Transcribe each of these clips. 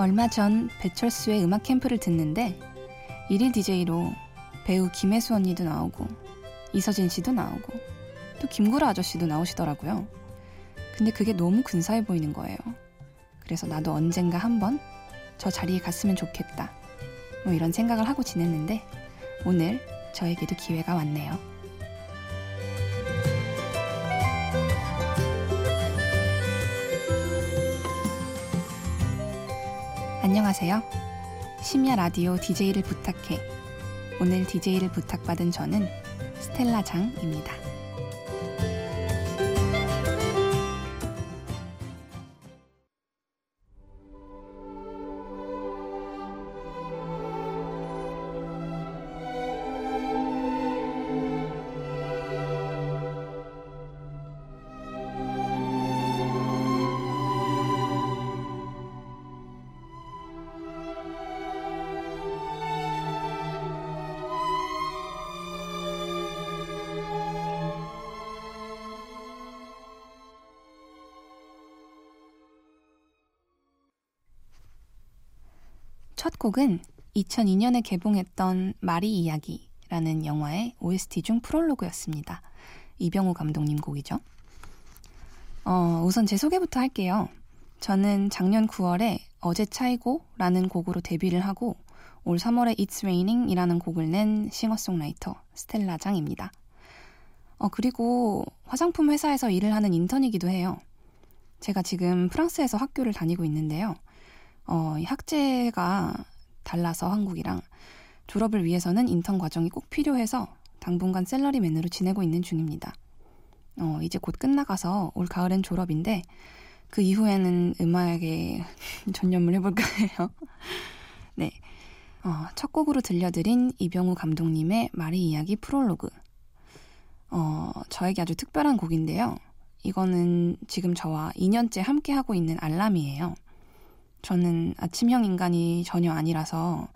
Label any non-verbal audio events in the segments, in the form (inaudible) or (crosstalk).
얼마 전 배철수의 음악 캠프를 듣는데 일일 DJ로 배우 김혜수 언니도 나오고 이서진 씨도 나오고 또 김구라 아저씨도 나오시더라고요. 근데 그게 너무 근사해 보이는 거예요. 그래서 나도 언젠가 한번 저 자리에 갔으면 좋겠다. 뭐 이런 생각을 하고 지냈는데 오늘 저에게도 기회가 왔네요. 안녕하세요. 심야 라디오 DJ를 부탁해. 오늘 DJ를 부탁받은 저는 스텔라 장입니다. 곡은 2002년에 개봉했던 마리 이야기라는 영화의 OST 중 프롤로그였습니다. 이병우 감독님 곡이죠. 어, 우선 제 소개부터 할게요. 저는 작년 9월에 어제 차이고 라는 곡으로 데뷔를 하고 올 3월에 It's Raining 이라는 곡을 낸 싱어송라이터 스텔라 장입니다. 어, 그리고 화장품 회사에서 일을 하는 인턴이기도 해요. 제가 지금 프랑스에서 학교를 다니고 있는데요. 어, 학제가 달라서 한국이랑 졸업을 위해서는 인턴 과정이 꼭 필요해서 당분간 셀러리맨으로 지내고 있는 중입니다. 어, 이제 곧 끝나가서 올 가을엔 졸업인데 그 이후에는 음악에 (laughs) 전념을 해볼까 해요. (laughs) 네. 어, 첫 곡으로 들려드린 이병우 감독님의 마리 이야기 프롤로그. 어, 저에게 아주 특별한 곡인데요. 이거는 지금 저와 2년째 함께하고 있는 알람이에요. 저는 아침형 인간이 전혀 아니라서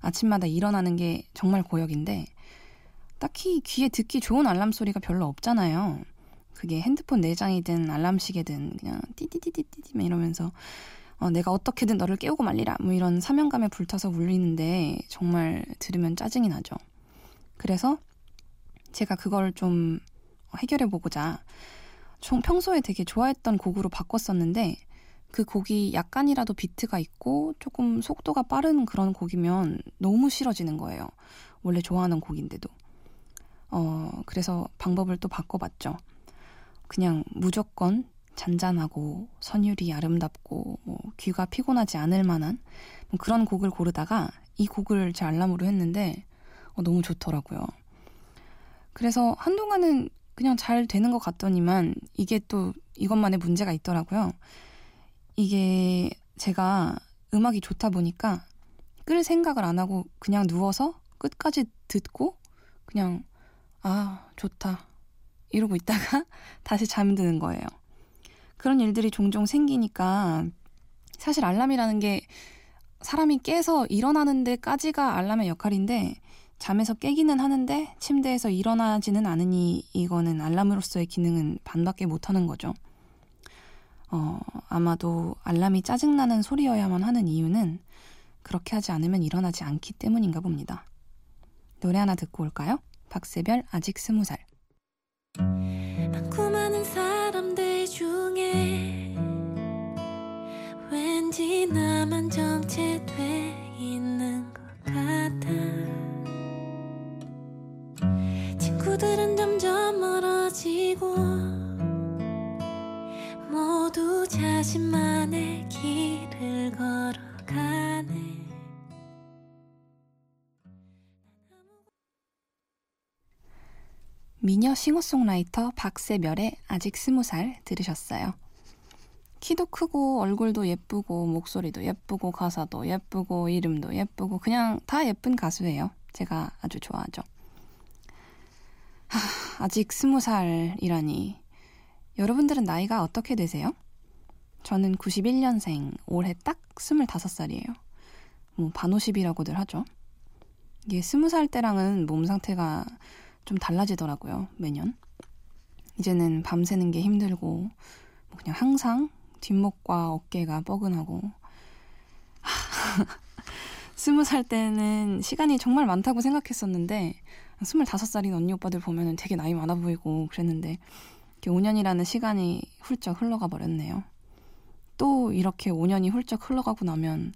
아침마다 일어나는 게 정말 고역인데 딱히 귀에 듣기 좋은 알람 소리가 별로 없잖아요. 그게 핸드폰 내장이든 알람시계든 그냥 띠띠띠띠띠 이러면서 어, 내가 어떻게든 너를 깨우고 말리라 뭐 이런 사명감에 불타서 울리는데 정말 들으면 짜증이 나죠. 그래서 제가 그걸 좀 해결해 보고자 평소에 되게 좋아했던 곡으로 바꿨었는데 그 곡이 약간이라도 비트가 있고 조금 속도가 빠른 그런 곡이면 너무 싫어지는 거예요. 원래 좋아하는 곡인데도. 어, 그래서 방법을 또 바꿔봤죠. 그냥 무조건 잔잔하고 선율이 아름답고 뭐 귀가 피곤하지 않을 만한 뭐 그런 곡을 고르다가 이 곡을 제 알람으로 했는데 어, 너무 좋더라고요. 그래서 한동안은 그냥 잘 되는 것 같더니만 이게 또 이것만의 문제가 있더라고요. 이게 제가 음악이 좋다 보니까 끌 생각을 안 하고 그냥 누워서 끝까지 듣고 그냥 아 좋다 이러고 있다가 (laughs) 다시 잠드는 거예요. 그런 일들이 종종 생기니까 사실 알람이라는 게 사람이 깨서 일어나는 데까지가 알람의 역할인데 잠에서 깨기는 하는데 침대에서 일어나지는 않으니 이거는 알람으로서의 기능은 반밖에 못하는 거죠. 어, 아마도 알람이 짜증나는 소리여야만 하는 이유는 그렇게 하지 않으면 일어나지 않기 때문인가 봅니다. 노래 하나 듣고 올까요? 박세별 아직 스무 살. 많고 많은 사람들 중에 왠지 나만 정체돼 있는 것 같아. 친구들은 점점 멀어지고 모두 자신만의 길을 걸어가네. 미녀 싱어송라이터 박세별의 아직 스무 살 들으셨어요. 키도 크고 얼굴도 예쁘고 목소리도 예쁘고 가사도 예쁘고 이름도 예쁘고 그냥 다 예쁜 가수예요. 제가 아주 좋아하죠. 하, 아직 스무 살이라니 여러분들은 나이가 어떻게 되세요? 저는 91년생, 올해 딱 25살이에요. 뭐, 반오십이라고들 하죠. 이게 20살 때랑은 몸 상태가 좀 달라지더라고요, 매년. 이제는 밤새는 게 힘들고, 뭐 그냥 항상 뒷목과 어깨가 뻐근하고, 하, 스무 살 때는 시간이 정말 많다고 생각했었는데, 스물다섯 살인 언니 오빠들 보면 되게 나이 많아 보이고 그랬는데, 5년이라는 시간이 훌쩍 흘러가 버렸네요. 또 이렇게 5년이 훌쩍 흘러가고 나면,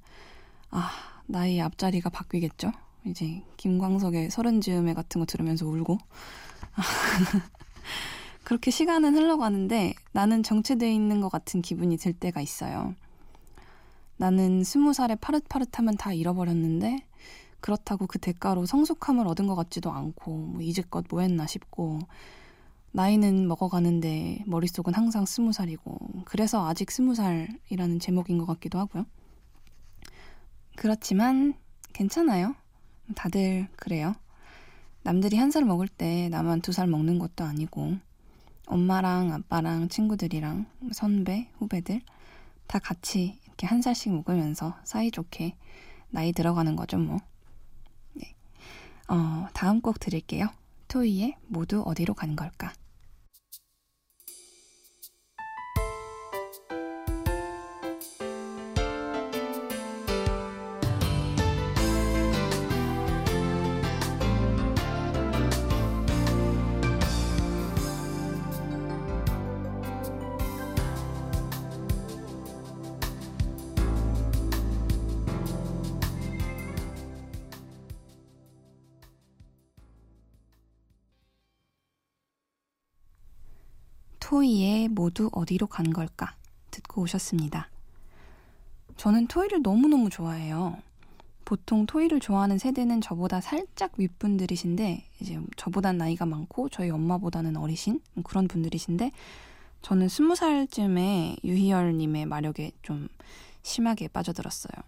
아, 나의 앞자리가 바뀌겠죠? 이제 김광석의 서른 즈음에 같은 거 들으면서 울고. (laughs) 그렇게 시간은 흘러가는데 나는 정체되어 있는 것 같은 기분이 들 때가 있어요. 나는 스무 살에 파릇파릇하면 다 잃어버렸는데 그렇다고 그 대가로 성숙함을 얻은 것 같지도 않고 뭐 이제껏 뭐 했나 싶고 나이는 먹어가는데 머릿속은 항상 스무 살이고 그래서 아직 스무 살이라는 제목인 것 같기도 하고요. 그렇지만 괜찮아요. 다들 그래요. 남들이 한 살 먹을 때 나만 두 살 먹는 것도 아니고 엄마랑 아빠랑 친구들이랑 선배, 후배들 다 같이 이렇게 한 살씩 먹으면서 사이좋게 나이 들어가는 거죠, 뭐. 네. 어, 다음 곡 드릴게요. 토이의 모두 어디로 간 걸까? 토이의 모두 어디로 간 걸까 듣고 오셨습니다. 저는 토이를 너무너무 좋아해요. 보통 토이를 좋아하는 세대는 저보다 살짝 윗분들이신데 이제 저보단 나이가 많고 저희 엄마보다는 어리신 그런 분들이신데 저는 스무 살쯤에 유희열님의 마력에 좀 심하게 빠져들었어요.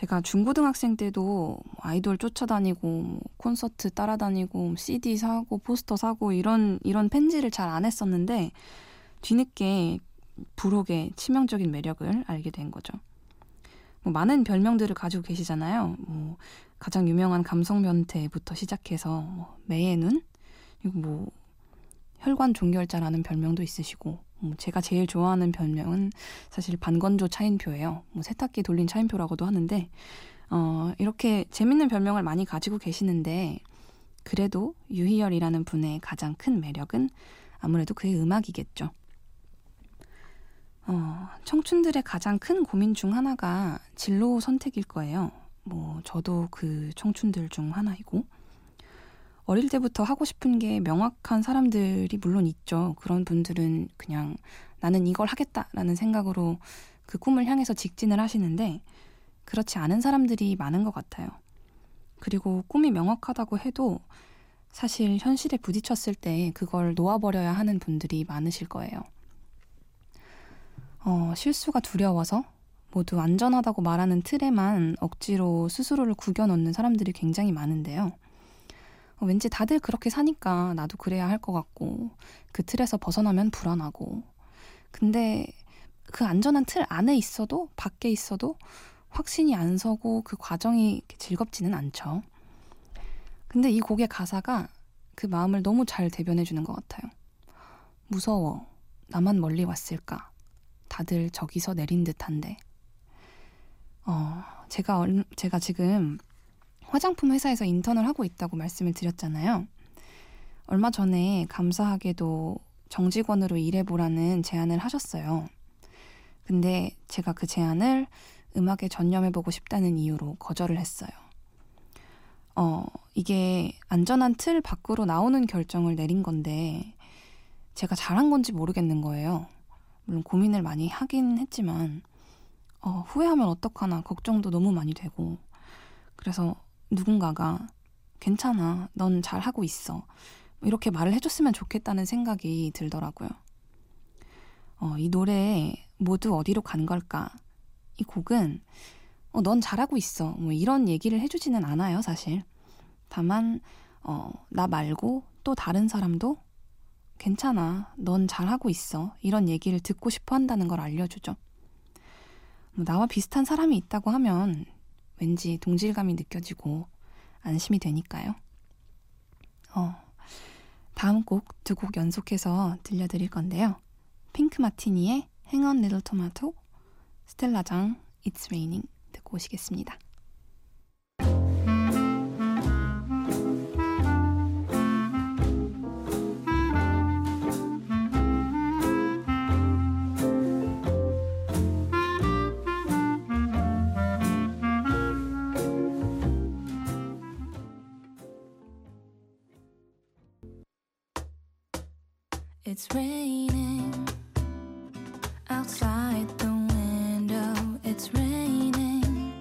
제가 중고등학생 때도 뭐 아이돌 쫓아다니고 뭐 콘서트 따라다니고 CD 사고 포스터 사고 이런 이런 팬지를 잘 안 했었는데 뒤늦게 부록의 치명적인 매력을 알게 된 거죠. 뭐 많은 별명들을 가지고 계시잖아요. 뭐 가장 유명한 감성 변태부터 시작해서 뭐 매의 눈, 그리고 뭐 혈관 종결자라는 별명도 있으시고 뭐 제가 제일 좋아하는 별명은 사실 반건조 차인표예요. 뭐 세탁기 돌린 차인표라고도 하는데 어, 이렇게 재밌는 별명을 많이 가지고 계시는데 그래도 유희열이라는 분의 가장 큰 매력은 아무래도 그의 음악이겠죠. 어, 청춘들의 가장 큰 고민 중 하나가 진로 선택일 거예요. 뭐 저도 그 청춘들 중 하나이고 어릴 때부터 하고 싶은 게 명확한 사람들이 물론 있죠. 그런 분들은 그냥 나는 이걸 하겠다라는 생각으로 그 꿈을 향해서 직진을 하시는데 그렇지 않은 사람들이 많은 것 같아요. 그리고 꿈이 명확하다고 해도 사실 현실에 부딪혔을 때 그걸 놓아버려야 하는 분들이 많으실 거예요. 어, 실수가 두려워서 모두 안전하다고 말하는 틀에만 억지로 스스로를 구겨 넣는 사람들이 굉장히 많은데요. 어, 왠지 다들 그렇게 사니까 나도 그래야 할 것 같고 그 틀에서 벗어나면 불안하고 근데 그 안전한 틀 안에 있어도 밖에 있어도 확신이 안 서고 그 과정이 즐겁지는 않죠. 근데 이 곡의 가사가 그 마음을 너무 잘 대변해 주는 것 같아요. 무서워. 나만 멀리 왔을까? 다들 저기서 내린 듯한데. 어, 제가, 제가 지금 화장품 회사에서 인턴을 하고 있다고 말씀을 드렸잖아요. 얼마 전에 감사하게도 정직원으로 일해보라는 제안을 하셨어요. 근데 제가 그 제안을 음악에 전념해보고 싶다는 이유로 거절을 했어요. 어, 이게 안전한 틀 밖으로 나오는 결정을 내린 건데, 제가 잘한 건지 모르겠는 거예요. 물론 고민을 많이 하긴 했지만, 어, 후회하면 어떡하나 걱정도 너무 많이 되고, 그래서 누군가가 괜찮아, 넌 잘하고 있어. 이렇게 말을 해줬으면 좋겠다는 생각이 들더라고요. 어, 이 노래에 모두 어디로 간 걸까? 이 곡은 어, 넌 잘하고 있어. 뭐 이런 얘기를 해주지는 않아요, 사실. 다만, 어, 나 말고 또 다른 사람도 괜찮아. 넌 잘하고 있어. 이런 얘기를 듣고 싶어 한다는 걸 알려주죠. 뭐 나와 비슷한 사람이 있다고 하면 왠지 동질감이 느껴지고 안심이 되니까요. 어, 다음 곡 두 곡 연속해서 들려드릴 건데요. 핑크 마티니의 Hang on Little Tomato, 스텔라장 It's Raining 듣고 오시겠습니다. It's raining outside the window. It's raining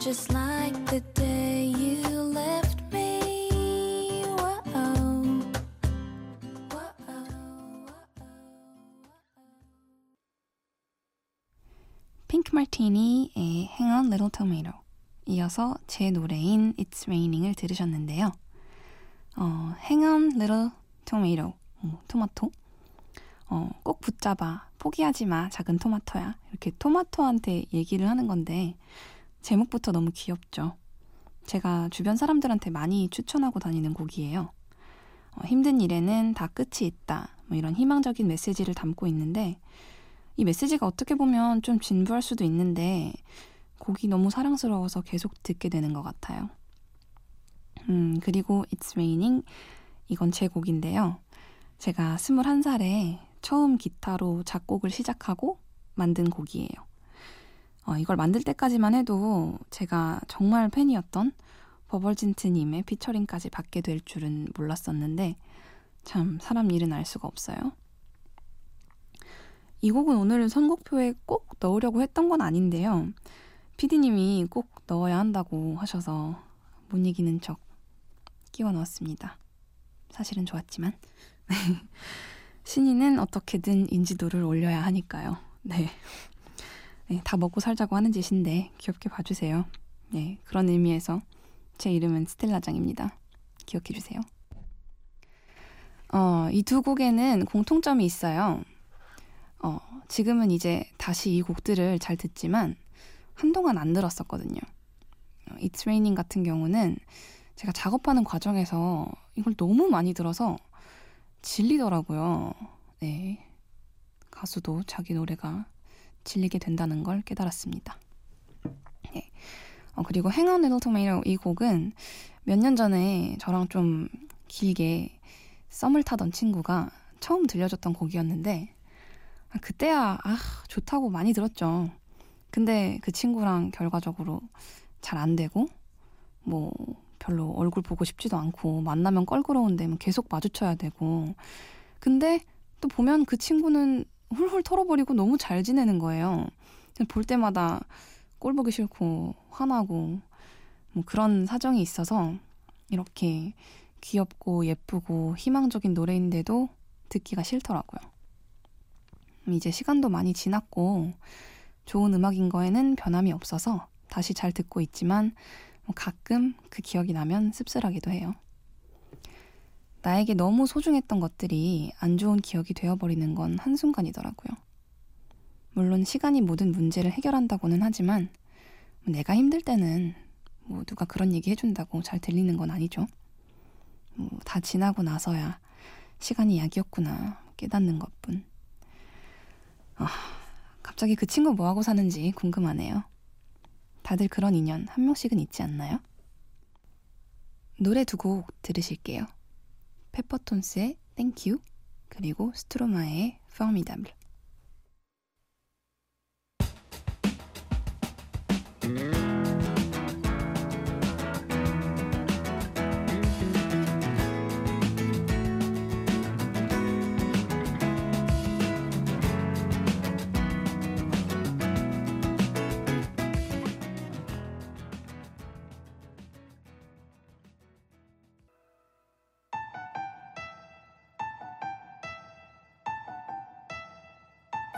just like the day you left me. Whoa. 핑크 마티니의 Hang on Little Tomato 이어서 제 노래인 It's Raining을 들으셨는데요. 어, Hang on Little Tomato 어, 토마토. 어, 꼭 붙잡아. 포기하지 마. 작은 토마토야. 이렇게 토마토한테 얘기를 하는 건데, 제목부터 너무 귀엽죠. 제가 주변 사람들한테 많이 추천하고 다니는 곡이에요. 어, 힘든 일에는 다 끝이 있다. 뭐 이런 희망적인 메시지를 담고 있는데, 이 메시지가 어떻게 보면 좀 진부할 수도 있는데, 곡이 너무 사랑스러워서 계속 듣게 되는 것 같아요. 음, 그리고 It's Raining. 이건 제 곡인데요. 제가 21살에 처음 기타로 작곡을 시작하고 만든 곡이에요. 어, 이걸 만들 때까지만 해도 제가 정말 팬이었던 버벌진트님의 피처링까지 받게 될 줄은 몰랐었는데 참 사람 일은 알 수가 없어요. 이 곡은 오늘 선곡표에 꼭 넣으려고 했던 건 아닌데요. 피디님이 꼭 넣어야 한다고 하셔서 못 이기는 척 끼워 넣었습니다. 사실은 좋았지만. (laughs) 신인은 어떻게든 인지도를 올려야 하니까요. 네. 네. 다 먹고 살자고 하는 짓인데 귀엽게 봐주세요. 네. 그런 의미에서 제 이름은 스텔라장입니다. 기억해 주세요. 어, 이 두 곡에는 공통점이 있어요. 어, 지금은 이제 다시 이 곡들을 잘 듣지만 한동안 안 들었었거든요. 어, It's Raining 같은 경우는 제가 작업하는 과정에서 이걸 너무 많이 들어서 질리더라고요. 네. 가수도 자기 노래가 질리게 된다는 걸 깨달았습니다. 네. 어, 그리고 행운 리틀 토메이로 이 곡은 몇 년 전에 저랑 좀 길게 썸을 타던 친구가 처음 들려줬던 곡이었는데 아, 그때야 아 좋다고 많이 들었죠. 근데 그 친구랑 결과적으로 잘 안 되고 뭐 별로 얼굴 보고 싶지도 않고 만나면 껄끄러운데 뭐 계속 마주쳐야 되고 근데 또 보면 그 친구는 훌훌 털어버리고 너무 잘 지내는 거예요. 볼 때마다 꼴 보기 싫고 화나고 뭐 그런 사정이 있어서 이렇게 귀엽고 예쁘고 희망적인 노래인데도 듣기가 싫더라고요. 이제 시간도 많이 지났고 좋은 음악인 거에는 변함이 없어서 다시 잘 듣고 있지만 뭐 가끔 그 기억이 나면 씁쓸하기도 해요. 나에게 너무 소중했던 것들이 안 좋은 기억이 되어버리는 건 한순간이더라고요. 물론 시간이 모든 문제를 해결한다고는 하지만 내가 힘들 때는 뭐 누가 그런 얘기 해준다고 잘 들리는 건 아니죠. 뭐 다 지나고 나서야 시간이 약이었구나 깨닫는 것뿐. 아, 갑자기 그 친구 뭐하고 사는지 궁금하네요. 다들 그런 인연 한 명씩은 있지 않나요? 노래 두 곡 들으실게요. 페퍼톤스의 You 그리고 스트로마의 Formidable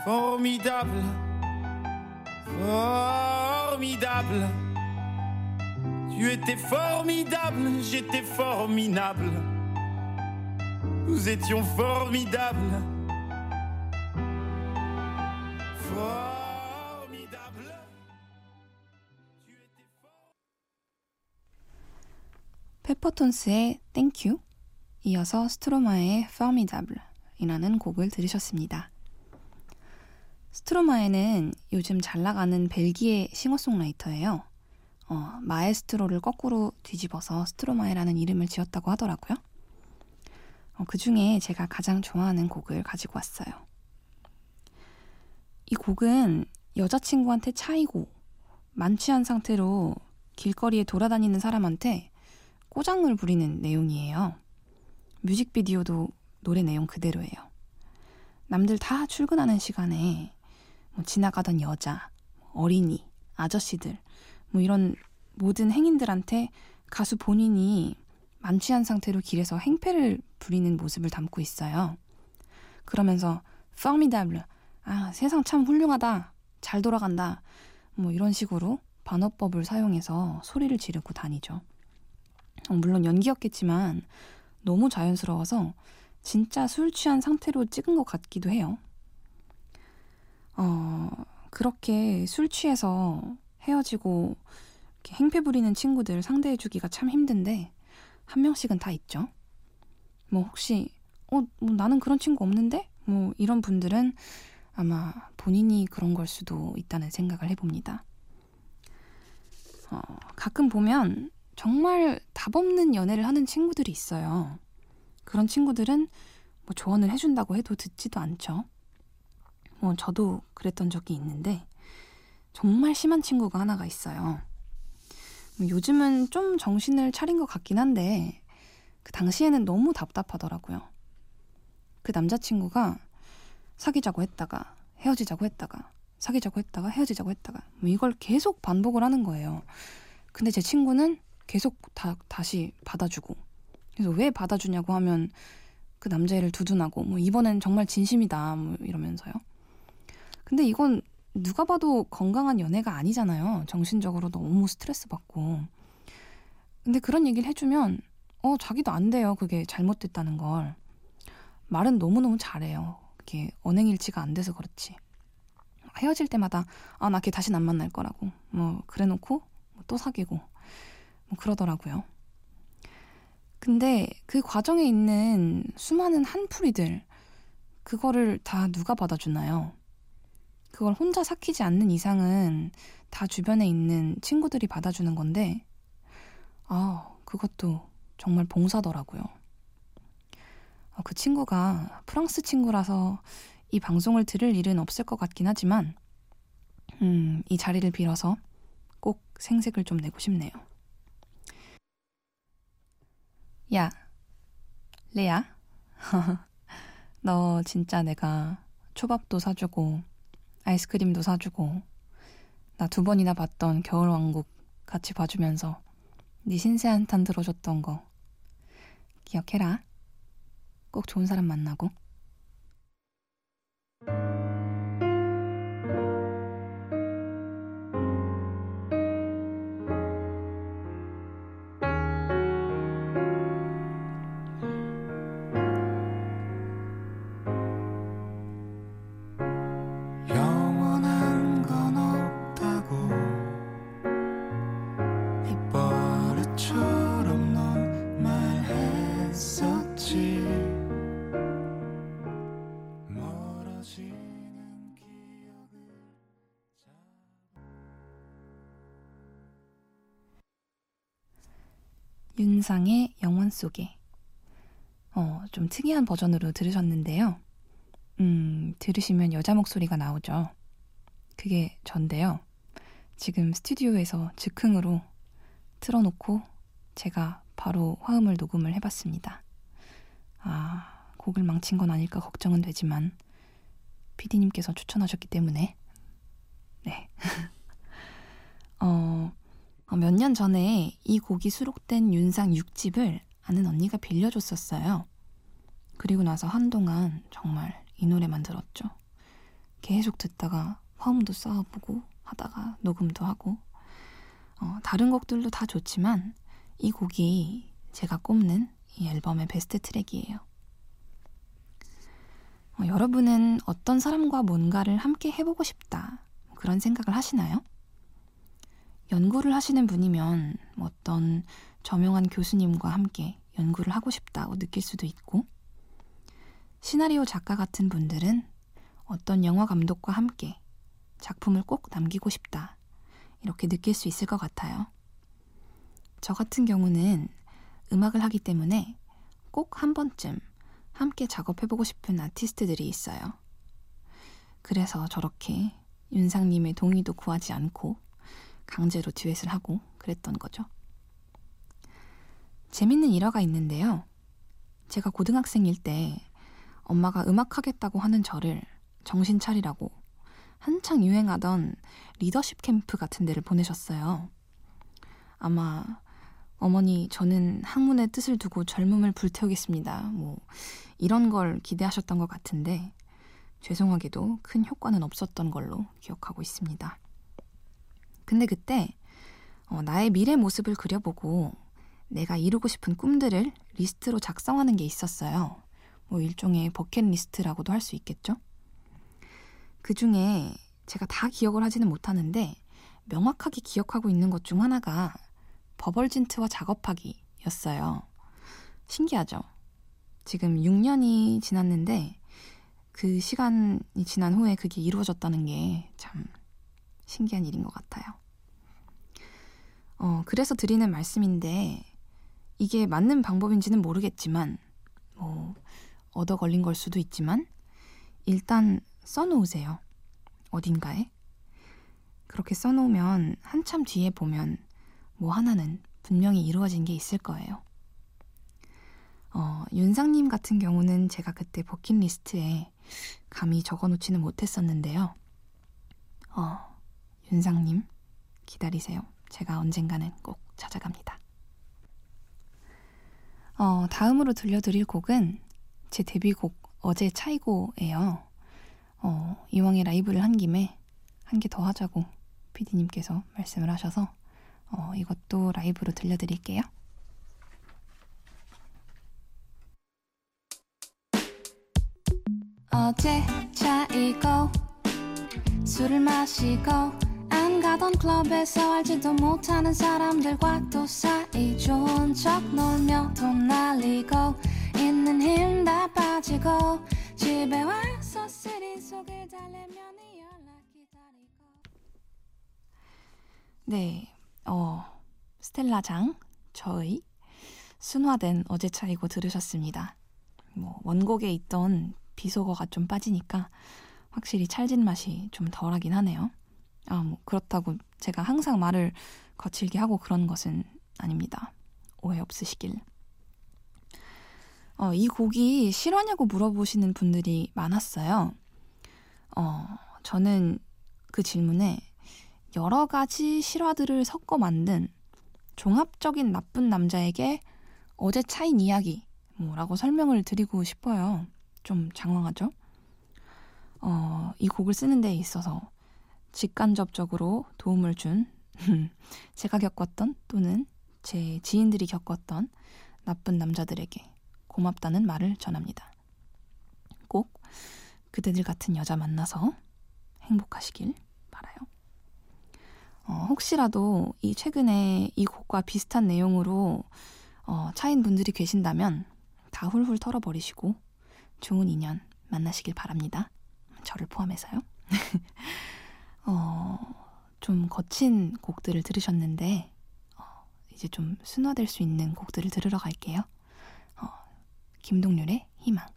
Formidable, formidable. Tu étais formidable, j'étais formidable. Nous étions formidables. Formidable. Tu étais for... 페퍼톤스의 Thank You 이어서 스트로마의 Formidable 이라는 곡을 들으셨습니다. 스트로마에는 요즘 잘 나가는 벨기에 싱어송라이터예요. 어, 마에스트로를 거꾸로 뒤집어서 스트로마에라는 이름을 지었다고 하더라고요. 어, 그 중에 제가 가장 좋아하는 곡을 가지고 왔어요. 이 곡은 여자친구한테 차이고 만취한 상태로 길거리에 돌아다니는 사람한테 꼬장을 부리는 내용이에요. 뮤직비디오도 노래 내용 그대로예요. 남들 다 출근하는 시간에 뭐 지나가던 여자, 어린이, 아저씨들, 뭐 이런 모든 행인들한테 가수 본인이 만취한 상태로 길에서 행패를 부리는 모습을 담고 있어요. 그러면서 formidable, 아 세상 참 훌륭하다, 잘 돌아간다, 뭐 이런 식으로 반어법을 사용해서 소리를 지르고 다니죠. 어, 물론 연기였겠지만 너무 자연스러워서 진짜 술 취한 상태로 찍은 것 같기도 해요. 어, 그렇게 술 취해서 헤어지고 행패 부리는 친구들 상대해주기가 참 힘든데 한 명씩은 다 있죠. 뭐 혹시 어, 뭐 나는 그런 친구 없는데? 뭐 이런 분들은 아마 본인이 그런 걸 수도 있다는 생각을 해봅니다. 어, 가끔 보면 정말 답 없는 연애를 하는 친구들이 있어요. 그런 친구들은 뭐 조언을 해준다고 해도 듣지도 않죠. 뭐 저도 그랬던 적이 있는데 정말 심한 친구가 하나가 있어요. 뭐 요즘은 좀 정신을 차린 것 같긴 한데 그 당시에는 너무 답답하더라고요. 그 남자친구가 사귀자고 했다가 헤어지자고 했다가 사귀자고 했다가 헤어지자고 했다가 뭐 이걸 계속 반복을 하는 거예요. 근데 제 친구는 계속 다, 다시 받아주고 그래서 왜 받아주냐고 하면 그 남자애를 두둔하고 뭐 이번엔 정말 진심이다 뭐 이러면서요. 근데 이건 누가 봐도 건강한 연애가 아니잖아요. 정신적으로 너무 스트레스 받고. 근데 그런 얘기를 해주면 어 자기도 안 돼요. 그게 잘못됐다는 걸. 말은 너무너무 잘해요. 그게 언행일치가 안 돼서 그렇지. 헤어질 때마다 아 나 걔 다신 안 만날 거라고 뭐 그래 놓고 뭐또 사귀고 뭐 그러더라고요. 근데 그 과정에 있는 수많은 한풀이들 그거를 다 누가 받아주나요? 그걸 혼자 삭히지 않는 이상은 다 주변에 있는 친구들이 받아주는 건데, 아, 그것도 정말 봉사더라고요. 아, 그 친구가 프랑스 친구라서 이 방송을 들을 일은 없을 것 같긴 하지만, 음, 이 자리를 빌어서 꼭 생색을 좀 내고 싶네요. 야, 레야. (laughs) 너 진짜 내가 초밥도 사주고, 아이스크림도 사주고 나 두 번이나 봤던 겨울왕국 같이 봐주면서 네 신세 한 탄 들어줬던 거 기억해라. 꼭 좋은 사람 만나고. 윤상의 영원 속에 어, 좀 특이한 버전으로 들으셨는데요. 음, 들으시면 여자 목소리가 나오죠. 그게 전데요. 지금 스튜디오에서 즉흥으로 틀어놓고 제가 바로 화음을 녹음을 해봤습니다. 아, 곡을 망친 건 아닐까 걱정은 되지만 피디님께서 추천하셨기 때문에 네. (laughs) 어, 어, 몇 년 전에 이 곡이 수록된 윤상 6집을 아는 언니가 빌려줬었어요. 그리고 나서 한동안 정말 이 노래만 들었죠. 계속 듣다가 화음도 쌓아보고 하다가 녹음도 하고 어, 다른 곡들도 다 좋지만 이 곡이 제가 꼽는 이 앨범의 베스트 트랙이에요. 어, 여러분은 어떤 사람과 뭔가를 함께 해보고 싶다 그런 생각을 하시나요? 연구를 하시는 분이면 어떤 저명한 교수님과 함께 연구를 하고 싶다고 느낄 수도 있고, 시나리오 작가 같은 분들은 어떤 영화 감독과 함께 작품을 꼭 남기고 싶다. 이렇게 느낄 수 있을 것 같아요. 저 같은 경우는 음악을 하기 때문에 꼭 한 번쯤 함께 작업해보고 싶은 아티스트들이 있어요. 그래서 저렇게 윤상님의 동의도 구하지 않고 강제로 듀엣을 하고 그랬던 거죠. 재밌는 일화가 있는데요. 제가 고등학생일 때 엄마가 음악하겠다고 하는 저를 정신 차리라고 한창 유행하던 리더십 캠프 같은 데를 보내셨어요. 아마 어머니 저는 학문의 뜻을 두고 젊음을 불태우겠습니다. 뭐 이런 걸 기대하셨던 것 같은데 죄송하게도 큰 효과는 없었던 걸로 기억하고 있습니다. 근데 그때 어, 나의 미래 모습을 그려보고 내가 이루고 싶은 꿈들을 리스트로 작성하는 게 있었어요. 뭐 일종의 버킷리스트라고도 할 수 있겠죠? 그 중에 제가 다 기억을 하지는 못하는데 명확하게 기억하고 있는 것 중 하나가 버벌진트와 작업하기였어요. 신기하죠? 지금 6년이 지났는데 그 시간이 지난 후에 그게 이루어졌다는 게 참 신기한 일인 것 같아요. 어, 그래서 드리는 말씀인데 이게 맞는 방법인지는 모르겠지만 뭐 얻어 걸린 걸 수도 있지만 일단 써놓으세요. 어딘가에. 그렇게 써놓으면 한참 뒤에 보면 뭐 하나는 분명히 이루어진 게 있을 거예요. 어, 윤상님 같은 경우는 제가 그때 버킷리스트에 감히 적어 놓지는 못했었는데요. 어, 윤상님, 기다리세요. 제가 언젠가는 꼭 찾아갑니다. 어, 다음으로 들려드릴 곡은 제 데뷔곡 어제 차이고예요. 어, 이왕에 라이브를 한 김에 한 개 더 하자고 피디님께서 말씀을 하셔서 어, 이것도 라이브로 들려드릴게요. 어제 차이고 술을 마시고 안 가던 클럽에서 알지도 못하는 사람들과 또 사이 좋은 척 놀며 돈 날리고 있는 힘 다 빠지고 집에 와서 쓰린 속을 달래면 연락 기다리고 네, 어 스텔라장 저의 순화된 어제 차이고 들으셨습니다. 뭐 원곡에 있던 비속어가 좀 빠지니까 확실히 찰진 맛이 좀 덜하긴 하네요. 아, 뭐 그렇다고 제가 항상 말을 거칠게 하고 그런 것은 아닙니다. 오해 없으시길. 어, 이 곡이 실화냐고 물어보시는 분들이 많았어요. 어, 저는 그 질문에 여러 가지 실화들을 섞어 만든 종합적인 나쁜 남자에게 어제 차인 이야기 뭐라고 설명을 드리고 싶어요. 좀 장황하죠? 어, 이 곡을 쓰는 데 있어서 직간접적으로 도움을 준 (laughs) 제가 겪었던 또는 제 지인들이 겪었던 나쁜 남자들에게 고맙다는 말을 전합니다. 꼭 그대들 같은 여자 만나서 행복하시길 바라요. 어, 혹시라도 이 최근에 이 곡과 비슷한 내용으로 어, 차인 분들이 계신다면 다 훌훌 털어버리시고 좋은 인연 만나시길 바랍니다. 저를 포함해서요. (laughs) 어, 좀 거친 곡들을 들으셨는데, 어, 이제 좀 순화될 수 있는 곡들을 들으러 갈게요. 어, 김동률의 희망.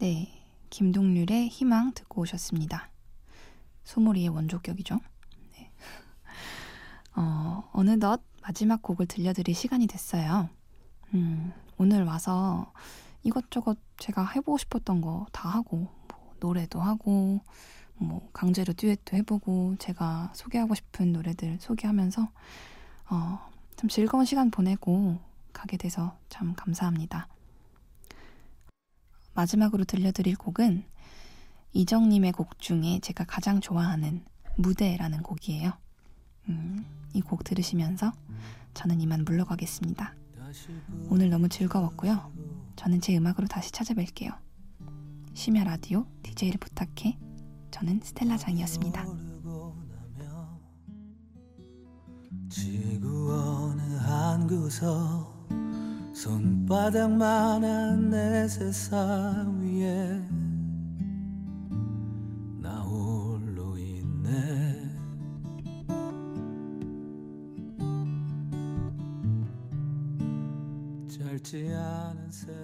네, 김동률의 희망 듣고 오셨습니다. 소몰이의 원조격이죠. 네. (laughs) 어, 어느덧 마지막 곡을 들려드릴 시간이 됐어요. 음, 오늘 와서 이것저것 제가 해보고 싶었던 거 다 하고, 뭐, 노래도 하고, 뭐, 강제로 듀엣도 해보고, 제가 소개하고 싶은 노래들 소개하면서, 어, 참 즐거운 시간 보내고 가게 돼서 참 감사합니다. 마지막으로 들려드릴 곡은 이정님의 곡 중에 제가 가장 좋아하는 무대라는 곡이에요. 음, 이 곡 들으시면서 저는 이만 물러가겠습니다. 오늘 너무 즐거웠고요. 저는 제 음악으로 다시 찾아뵐게요. 심야 라디오 DJ를 부탁해. 저는 스텔라 장이었습니다. 지구 어느 한 구석 손바닥만한 내 세상 위에 나 홀로 있네. 짧지 않은 세